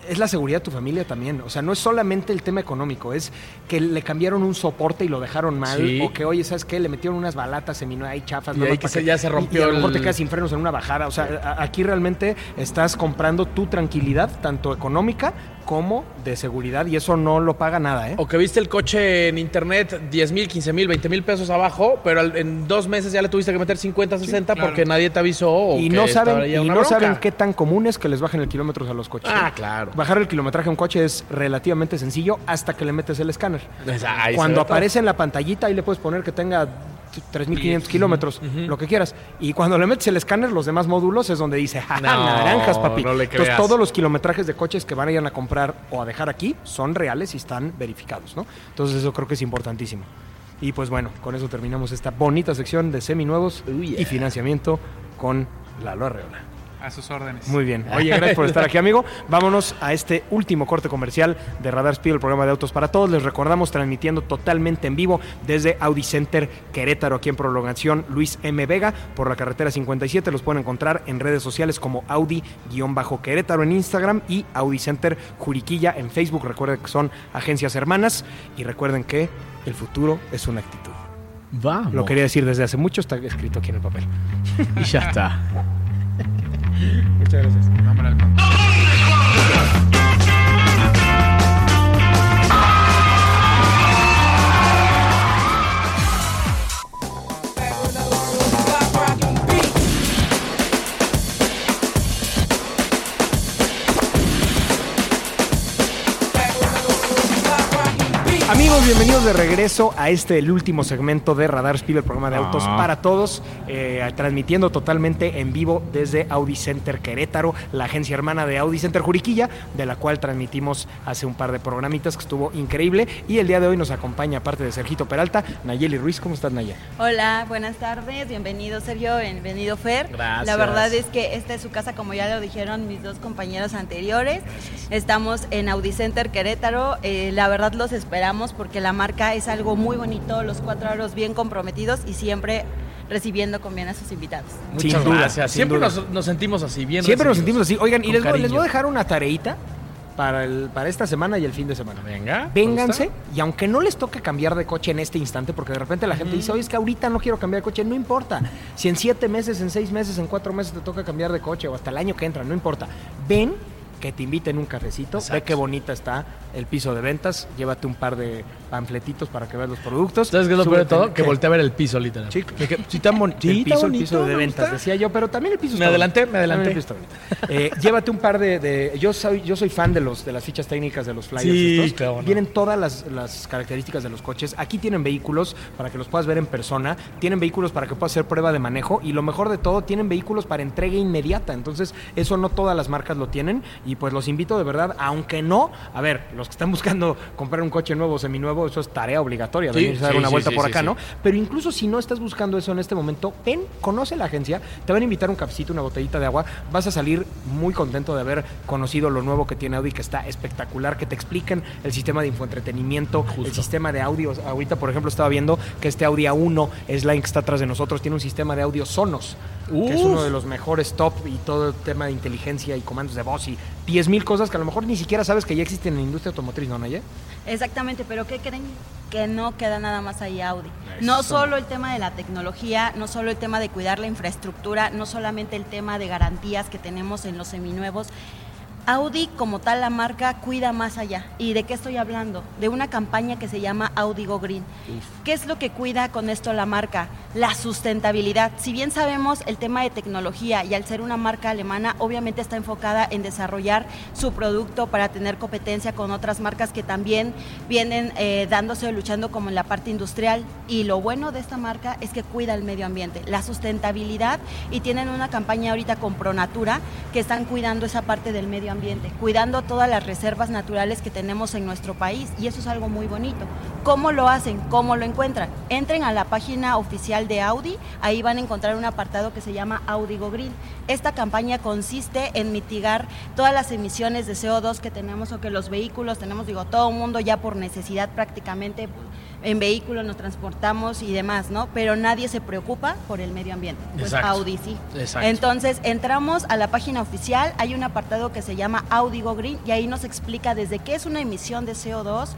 es la seguridad de tu familia también. O sea, no es solamente el tema económico, es que le cambiaron un soporte y lo dejaron mal. Sí. O que, oye, ¿sabes qué? Le metieron unas balatas seminuevas ahí chafas. Y ahí que se- ya se rompió Y, a lo mejor el- te quedas sin frenos en una bajada. O sea, a- aquí realmente estás comprando tu tranquilidad, tanto económica como de seguridad. Y eso no lo paga nada, ¿eh? O que viste el coche en internet 10 mil, 15 mil, 20 mil pesos abajo, pero en dos meses ya le tuviste que meter 50, 60 claro. porque nadie te avisó. O y no saben, y no bronca. saben qué tan común es que les bajen el kilómetros a los coches. Ah, claro. Bajar el kilometraje a un coche es relativamente sencillo hasta que le metes el escáner. Pues Cuando aparece en la pantallita, ahí le puedes poner que tenga 3.500 kilómetros, lo que quieras. Y cuando le metes el escáner, los demás módulos es donde dice, ¡Ja, No, naranjas, papi! no le Entonces, todos los kilometrajes de coches que van a ir a comprar o a dejar aquí son reales y están verificados, ¿no? Entonces, eso creo que es importantísimo. Y pues bueno, con eso terminamos esta bonita sección de seminuevos Oh, yeah. y financiamiento con Lalo Arreola. A sus órdenes. Muy bien. Oye, gracias por estar aquí, amigo. Vámonos a este último corte comercial de Radar Speed, el programa de autos para todos. Les recordamos transmitiendo totalmente en vivo desde Audi Center Querétaro, aquí en prolongación Luis M. Vega, por la carretera 57. Los pueden encontrar en redes sociales como Audi-Querétaro en Instagram y Audi Center Juriquilla en Facebook. Recuerden que son agencias hermanas y recuerden que el futuro es una actitud. Vamos. Lo quería decir desde hace mucho, está escrito aquí en el papel. Y ya está. Muchas gracias. Amigos, bienvenidos de regreso a este, el último segmento de Radar Speed, el programa de autos Ah. para todos, eh, transmitiendo totalmente en vivo desde Audi Center Querétaro, la agencia hermana de Audi Center Juriquilla, de la cual transmitimos hace un par de programitas que estuvo increíble. Y el día de hoy nos acompaña, aparte de Sergito Peralta, Nayeli Ruiz. ¿Cómo estás, Naya? Hola, buenas tardes, bienvenido Sergio, bienvenido Fer. Gracias. La verdad es que esta es su casa, como ya lo dijeron mis dos compañeros anteriores. Estamos en Audicenter Querétaro, eh, la verdad los esperamos porque la marca es algo muy bonito, los cuatro aros bien comprometidos y siempre recibiendo con bien a sus invitados. Muchas Sin duda, gracias. sin Siempre duda. nos, nos sentimos así, bien Siempre nos sentimos así. Oigan, y les voy, les voy a dejar una tareita para, el, para esta semana y el fin de semana. Venga. Vénganse y aunque no les toque cambiar de coche en este instante, porque de repente la gente dice, oye, es que ahorita no quiero cambiar de coche, no importa. Si en siete meses, en seis meses, en cuatro meses te toca cambiar de coche o hasta el año que entra, no importa. Ven que te inviten un cafecito, ve qué bonita está el piso de ventas, llévate un par de panfletitos para que veas los productos. ¿Sabes qué es lo peor de todo? Que volteé a ver el piso, literal. Sí. Quedé- sí, tan bonito. el piso, el piso de ventas, decía yo, pero también el piso Me está adelanté, bonito. me adelanté. Bonito. Eh, llévate un par de, de- yo soy yo soy fan de los de las fichas técnicas de los flyers Sí, estos. claro, no. Vienen todas las, las características de los coches. Aquí tienen vehículos para que los puedas ver en persona, tienen vehículos para que puedas hacer prueba de manejo y lo mejor de todo, tienen vehículos para entrega inmediata. Entonces, eso no todas las marcas lo tienen y pues los invito de verdad, aunque no, a ver, los que están buscando comprar un coche nuevo, seminuevo, eso es tarea obligatoria, Sí, venirse a dar sí, una sí, vuelta por acá. ¿no? Pero incluso si no estás buscando eso en este momento, ven, conoce la agencia, te van a invitar un cafecito, una botellita de agua, vas a salir muy contento de haber conocido lo nuevo que tiene Audi, que está espectacular, que te expliquen el sistema de infoentretenimiento, el sistema de audio. Ahorita, por ejemplo, estaba viendo que este Audi A1 es la que está atrás de nosotros, tiene un sistema de audio Sonos, que es uno de los mejores top y todo el tema de inteligencia y comandos de voz y 10.000 cosas que a lo mejor ni siquiera sabes que ya existen en la industria automotriz, ¿no, Naya? Exactamente, pero ¿qué creen? Que no queda nada más ahí Audi. No solo el tema de la tecnología, no solo el tema de cuidar la infraestructura, no solamente el tema de garantías que tenemos en los seminuevos. Audi como tal la marca cuida más allá. ¿Y de qué estoy hablando? De una campaña que se llama Audi Go Green. ¿Qué es lo que cuida con esto la marca? La sustentabilidad. Si bien sabemos el tema de tecnología y al ser una marca alemana, obviamente está enfocada en desarrollar su producto para tener competencia con otras marcas que también vienen eh, dándose o luchando como en la parte industrial. Y lo bueno de esta marca es que cuida el medio ambiente, la sustentabilidad y tienen una campaña ahorita con Pronatura que están cuidando esa parte del medio ambiente, cuidando todas las reservas naturales que tenemos en nuestro país y eso es algo muy bonito. ¿Cómo lo hacen? ¿Cómo lo encuentran? Entren a la página oficial de Audi, ahí van a encontrar un apartado que se llama Audi Go Green. Esta campaña consiste en mitigar todas las emisiones de CO2 que tenemos o que los vehículos tenemos, digo, todo el mundo ya por necesidad prácticamente en vehículos nos transportamos y demás, ¿no? Pero nadie se preocupa por el medio ambiente. Pues Exacto. Audi sí. Exacto. Entonces entramos a la página oficial, hay un apartado que se llama Audi Go Green y ahí nos explica desde qué es una emisión de CO2,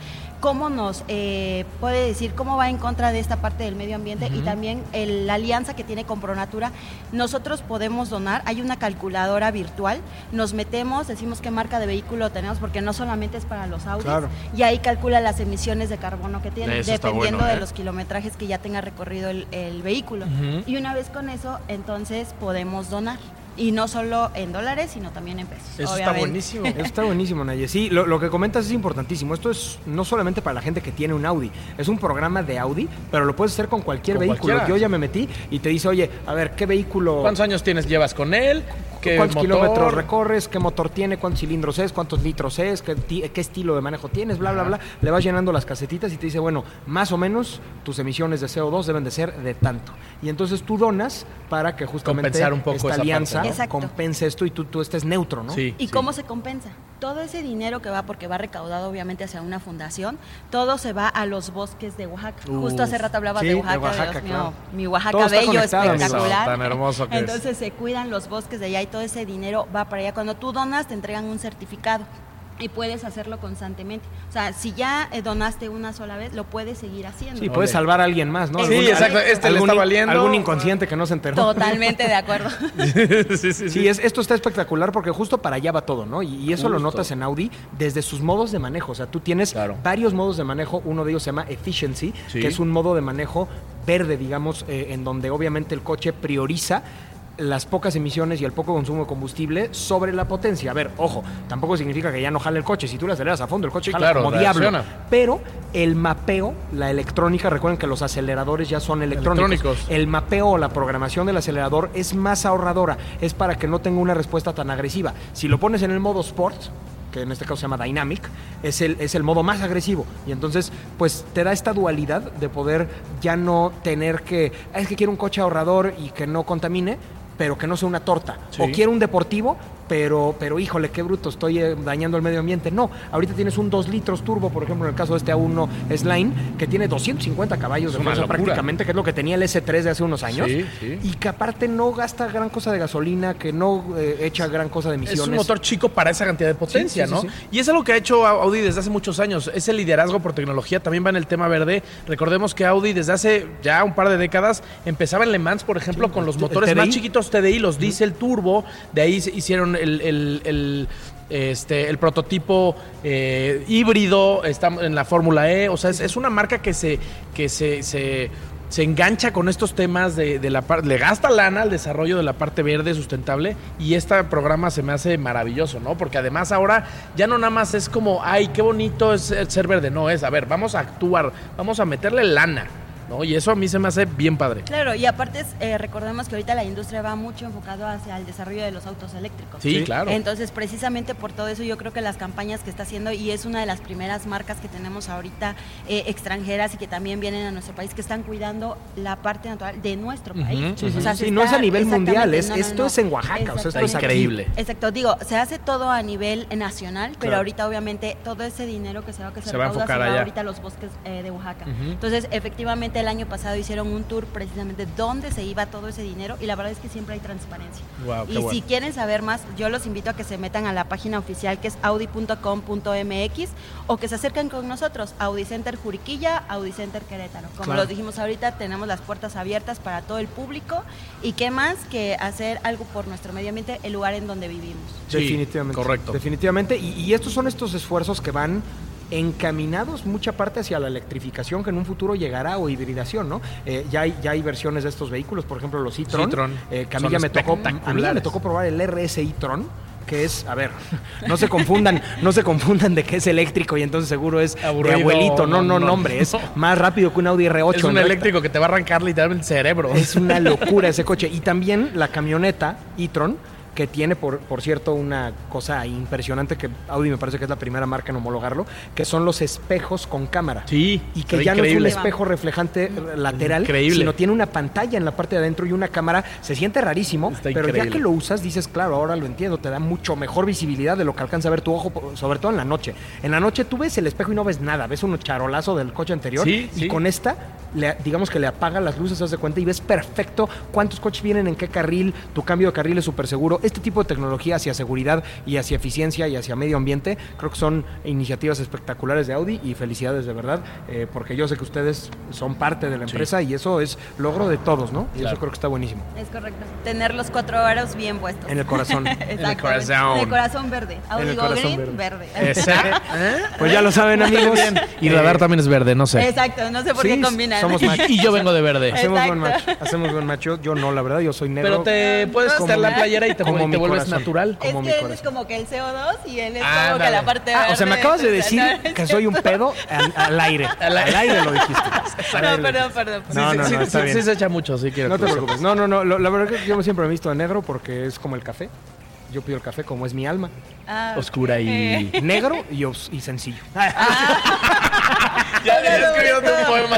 cómo nos eh, puede decir cómo va en contra de esta parte del medio ambiente y también el- la alianza que tiene con Pronatura. Nosotros podemos donar, hay una calculadora virtual, nos metemos, decimos qué marca de vehículo tenemos porque no solamente es para los Claro. y ahí calcula las emisiones de carbono que tiene, Eso dependiendo bueno, de ¿eh? los kilometrajes que ya tenga recorrido el, el vehículo. Y una vez con eso, entonces podemos donar. Y no solo en dólares, sino también en pesos. Eso está buenísimo. Eso está buenísimo, Naye. Sí, lo, lo que comentas es importantísimo. Esto es no solamente para la gente que tiene un Audi, es un programa de Audi, pero lo puedes hacer con cualquier Con vehículo. cualquiera. Yo ya me metí y te dice, oye, a ver, ¿qué vehículo? ¿Cuántos años tienes llevas con él? ¿Qué ¿Cuántos motor? kilómetros recorres? ¿Qué motor tiene? ¿Cuántos cilindros es? ¿Cuántos litros es? ¿Qué, ti- qué estilo de manejo tienes? Bla, bla, bla. Le vas llenando las casetitas y te dice, bueno, más o menos tus emisiones de CO2 deben de ser de tanto. Y entonces tú donas para que justamente Compensar un poco esta esa alianza Exacto. compense esto y tú, tú estés neutro, ¿no? Sí. ¿Y cómo se compensa? Todo ese dinero que va, porque va recaudado obviamente hacia una fundación, todo se va a los bosques de Oaxaca. Uf. Justo hace rato hablaba Sí, de de Oaxaca, Oaxaca, Dios mío, claro. mi Oaxaca bello, espectacular. Tan hermoso que es. Entonces se cuidan los bosques de allá y todo ese dinero va para allá. Cuando tú donas te entregan un certificado. Y puedes hacerlo constantemente. O sea, si ya eh, donaste una sola vez, lo puedes seguir haciendo. Sí, puedes salvar a alguien más, ¿no? Sí, Algún- exacto. Este le algún está valiendo. Algún inconsciente que no se enteró. Totalmente de acuerdo. sí, sí, Sí, es, esto está espectacular porque justo para allá va todo, ¿no? Y, y eso lo notas en Audi desde sus modos de manejo. O sea, tú tienes Claro. varios modos de manejo. Uno de ellos se llama Efficiency, Sí. que es un modo de manejo verde, digamos, eh, en donde obviamente el coche prioriza las pocas emisiones y el poco consumo de combustible sobre la potencia. A ver, ojo, tampoco significa que ya no jale el coche. Si tú le aceleras a fondo, el coche Sí, jala claro, como diablo. Pero el mapeo, la electrónica, recuerden que los aceleradores ya son electrónicos. Electrónicos. El mapeo o la programación del acelerador es más ahorradora, es para que no tenga una respuesta tan agresiva. Si lo pones en el modo Sport, que en este caso se llama Dynamic, es el, es el modo más agresivo. Y entonces, pues te da esta dualidad de poder ya no tener que, "Ah, es que quiero un coche ahorrador y que no contamine, pero que no sea una torta. Sí. O quiero un deportivo, pero, pero híjole, qué bruto, estoy eh, dañando el medio ambiente. No, ahorita tienes un 2 litros turbo, por ejemplo, en el caso de este A1 S-Line, que tiene 250 caballos de fuerza prácticamente, que es lo que tenía el S3 de hace unos años. Sí, sí. Y que aparte no gasta gran cosa de gasolina, que no eh, echa gran cosa de emisiones. Es un motor chico para esa cantidad de potencia, Sí, ¿no? Y es algo que ha hecho Audi desde hace muchos años. Ese liderazgo por tecnología también va en el tema verde. Recordemos que Audi desde hace ya un par de décadas empezaba en Le Mans, por ejemplo, con los motores TDI. más chiquitos TDI, los diésel turbo. De ahí se el, el- este, el prototipo eh, híbrido, está en la Fórmula E. O sea, es, es una marca que se, que se, se, engancha con estos temas de, de la parte, le gasta lana al desarrollo de la parte verde sustentable y este programa se me hace maravilloso, ¿no? Porque además ahora ya no nada más es como, ay, qué bonito es el ser verde, no, es, a ver, vamos a actuar, vamos a meterle lana, ¿no? Y eso a mí se me hace bien padre. Claro, y aparte eh, recordemos que ahorita la industria va mucho enfocado hacia el desarrollo de los autos eléctricos. Sí, claro. Entonces, precisamente por todo eso, yo creo que las campañas que está haciendo, y es una de las primeras marcas que tenemos ahorita eh, extranjeras y que también vienen a nuestro país, que están cuidando la parte natural de nuestro país. Sí, sí, O sea, sí, se sí, no es a nivel mundial, es- no, no, esto no. es en Oaxaca, o sea, esto es aquí. Increíble. Exacto, digo, se hace todo a nivel nacional, pero Claro. ahorita obviamente todo ese dinero que se va, que se, Se va a enfocar se va allá. ahorita a los bosques eh, de Oaxaca. Entonces, efectivamente, el año pasado hicieron un tour precisamente dónde se iba todo ese dinero y la verdad es que siempre hay transparencia. Y bueno. si quieren saber más, yo los invito a que se metan a la página oficial que es audi.com.mx o que se acerquen con nosotros, Audi Center Juriquilla, Audi Center Querétaro. Como Claro. lo dijimos ahorita, tenemos las puertas abiertas para todo el público y qué más que hacer algo por nuestro medio ambiente, el lugar en donde vivimos. Sí, Definitivamente. correcto. Definitivamente. Y, y estos son estos esfuerzos que van encaminados mucha parte hacia la electrificación que en un futuro llegará o hibridación, ¿no? Eh, ya, hay, ya hay versiones de estos vehículos, por ejemplo los e-tron, eh, que a mí ya me tocó, a mí ya me tocó probar el RS e-tron que es, a ver, no se confundan, no se confundan de que es eléctrico y entonces seguro es Aburrido, de abuelito, no, no, no, no, hombre, es más rápido que un Audi R8. Es un ¿no? eléctrico que te va a arrancar literalmente el cerebro. Es una locura ese coche. Y también la camioneta e-tron, que tiene, por, por cierto, una cosa impresionante que Audi me parece que es la primera marca en homologarlo, que son los espejos con cámara. Sí, Y que ya no es un espejo reflejante lateral, Increíble. sino tiene una pantalla en la parte de adentro y una cámara. Se siente rarísimo, Está pero ya que lo usas dices, claro, ahora lo entiendo, te da mucho mejor visibilidad de lo que alcanza a ver tu ojo, sobre todo en la noche. En la noche tú ves el espejo y no ves nada, ves un charolazo del coche anterior Sí, y sí. con esta, le- digamos que le apaga las luces, haz de cuenta y ves perfecto cuántos coches vienen en qué carril, tu cambio de carril es súper seguro este tipo de tecnología hacia seguridad y hacia eficiencia y hacia medio ambiente, creo que son iniciativas espectaculares de Audi y felicidades de verdad, eh, porque yo sé que ustedes son parte de la empresa y eso es logro de todos, ¿no? Y Claro. eso creo que está buenísimo. Es correcto. Tener los cuatro aros bien puestos. En el corazón. Exactamente. corazón. En el corazón verde. Audi el Go corazón Green, verde. verde. Pues ya lo saben, amigos. Y radar también es verde, no sé. Exacto, no sé por Sí, qué combinan. Somos match. Y yo vengo de verde. Hacemos buen match. Hacemos buen match. Yo, yo no, la verdad, yo soy negro. Pero te puedes Como quitar la playera y te, como y te vuelves corazón. natural. Es como mi que él es como que el CO2 y él es como que la parte Ah, verde. o sea, me acabas de decir no, que soy un pedo al, al aire. Al aire. lo dijiste. No, perdón, perdón. No, sí, no, no, sí, está sí, bien. sí se echa mucho, sí quiero No te preocupes. No, no, no. La verdad que yo siempre me he visto de negro porque es como el café. Yo pido el café como es mi alma. Ah, Oscura y-. Negro y, os- y sencillo. Ya, ya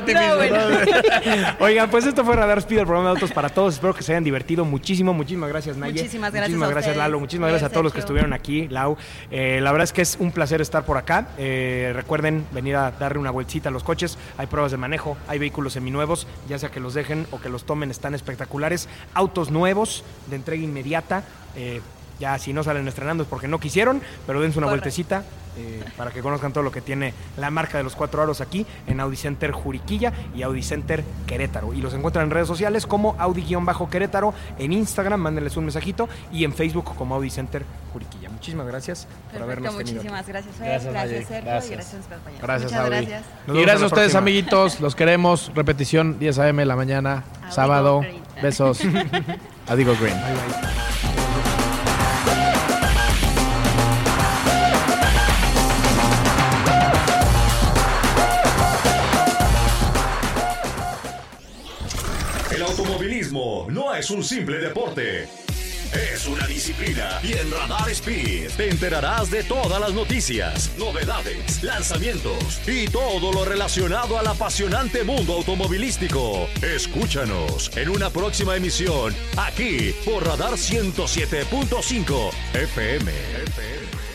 No, escribiéndote un no, poema a ti no, mismo, bueno. ¿no? Oigan, pues esto fue Radar Speed, el programa de autos para todos. Espero que se hayan divertido muchísimo. Muchísimas gracias, Naye. Muchísimas gracias Muchísimas. Lalo. Muchísimas gracias a todos los que estuvieron aquí, Lau. Eh, la verdad es que es un placer estar por acá. Eh, recuerden venir a darle una vueltita a los coches. Hay pruebas de manejo, hay vehículos seminuevos, ya sea que los dejen o que los tomen, están espectaculares. Autos nuevos de entrega inmediata. Eh, ya si no salen estrenando es porque no quisieron, pero dense una vueltecita eh, para que conozcan todo lo que tiene la marca de los cuatro aros aquí en Audi Center Juriquilla y Audi Center Querétaro. Y los encuentran en redes sociales como Audi-Querétaro, en Instagram, mándenles un mensajito y en Facebook como Audi Center Juriquilla. Muchísimas gracias por habernos tenido. aquí. muchísimas gracias, Fer. Gracias, Gracias. Sergio. Gracias. Y gracias, compañeros. Gracias, Muchas Audi. gracias. Nos Y gracias a ustedes, próxima. amiguitos. Los queremos. Repetición 10 a.m. la mañana, sábado. Green. Besos. Adigo Green. El no es un simple deporte. Es una disciplina y en Radar Speed te enterarás de todas las noticias, novedades, lanzamientos y todo lo relacionado al apasionante mundo automovilístico. Escúchanos en una próxima emisión aquí por Radar 107.5 FM. FM.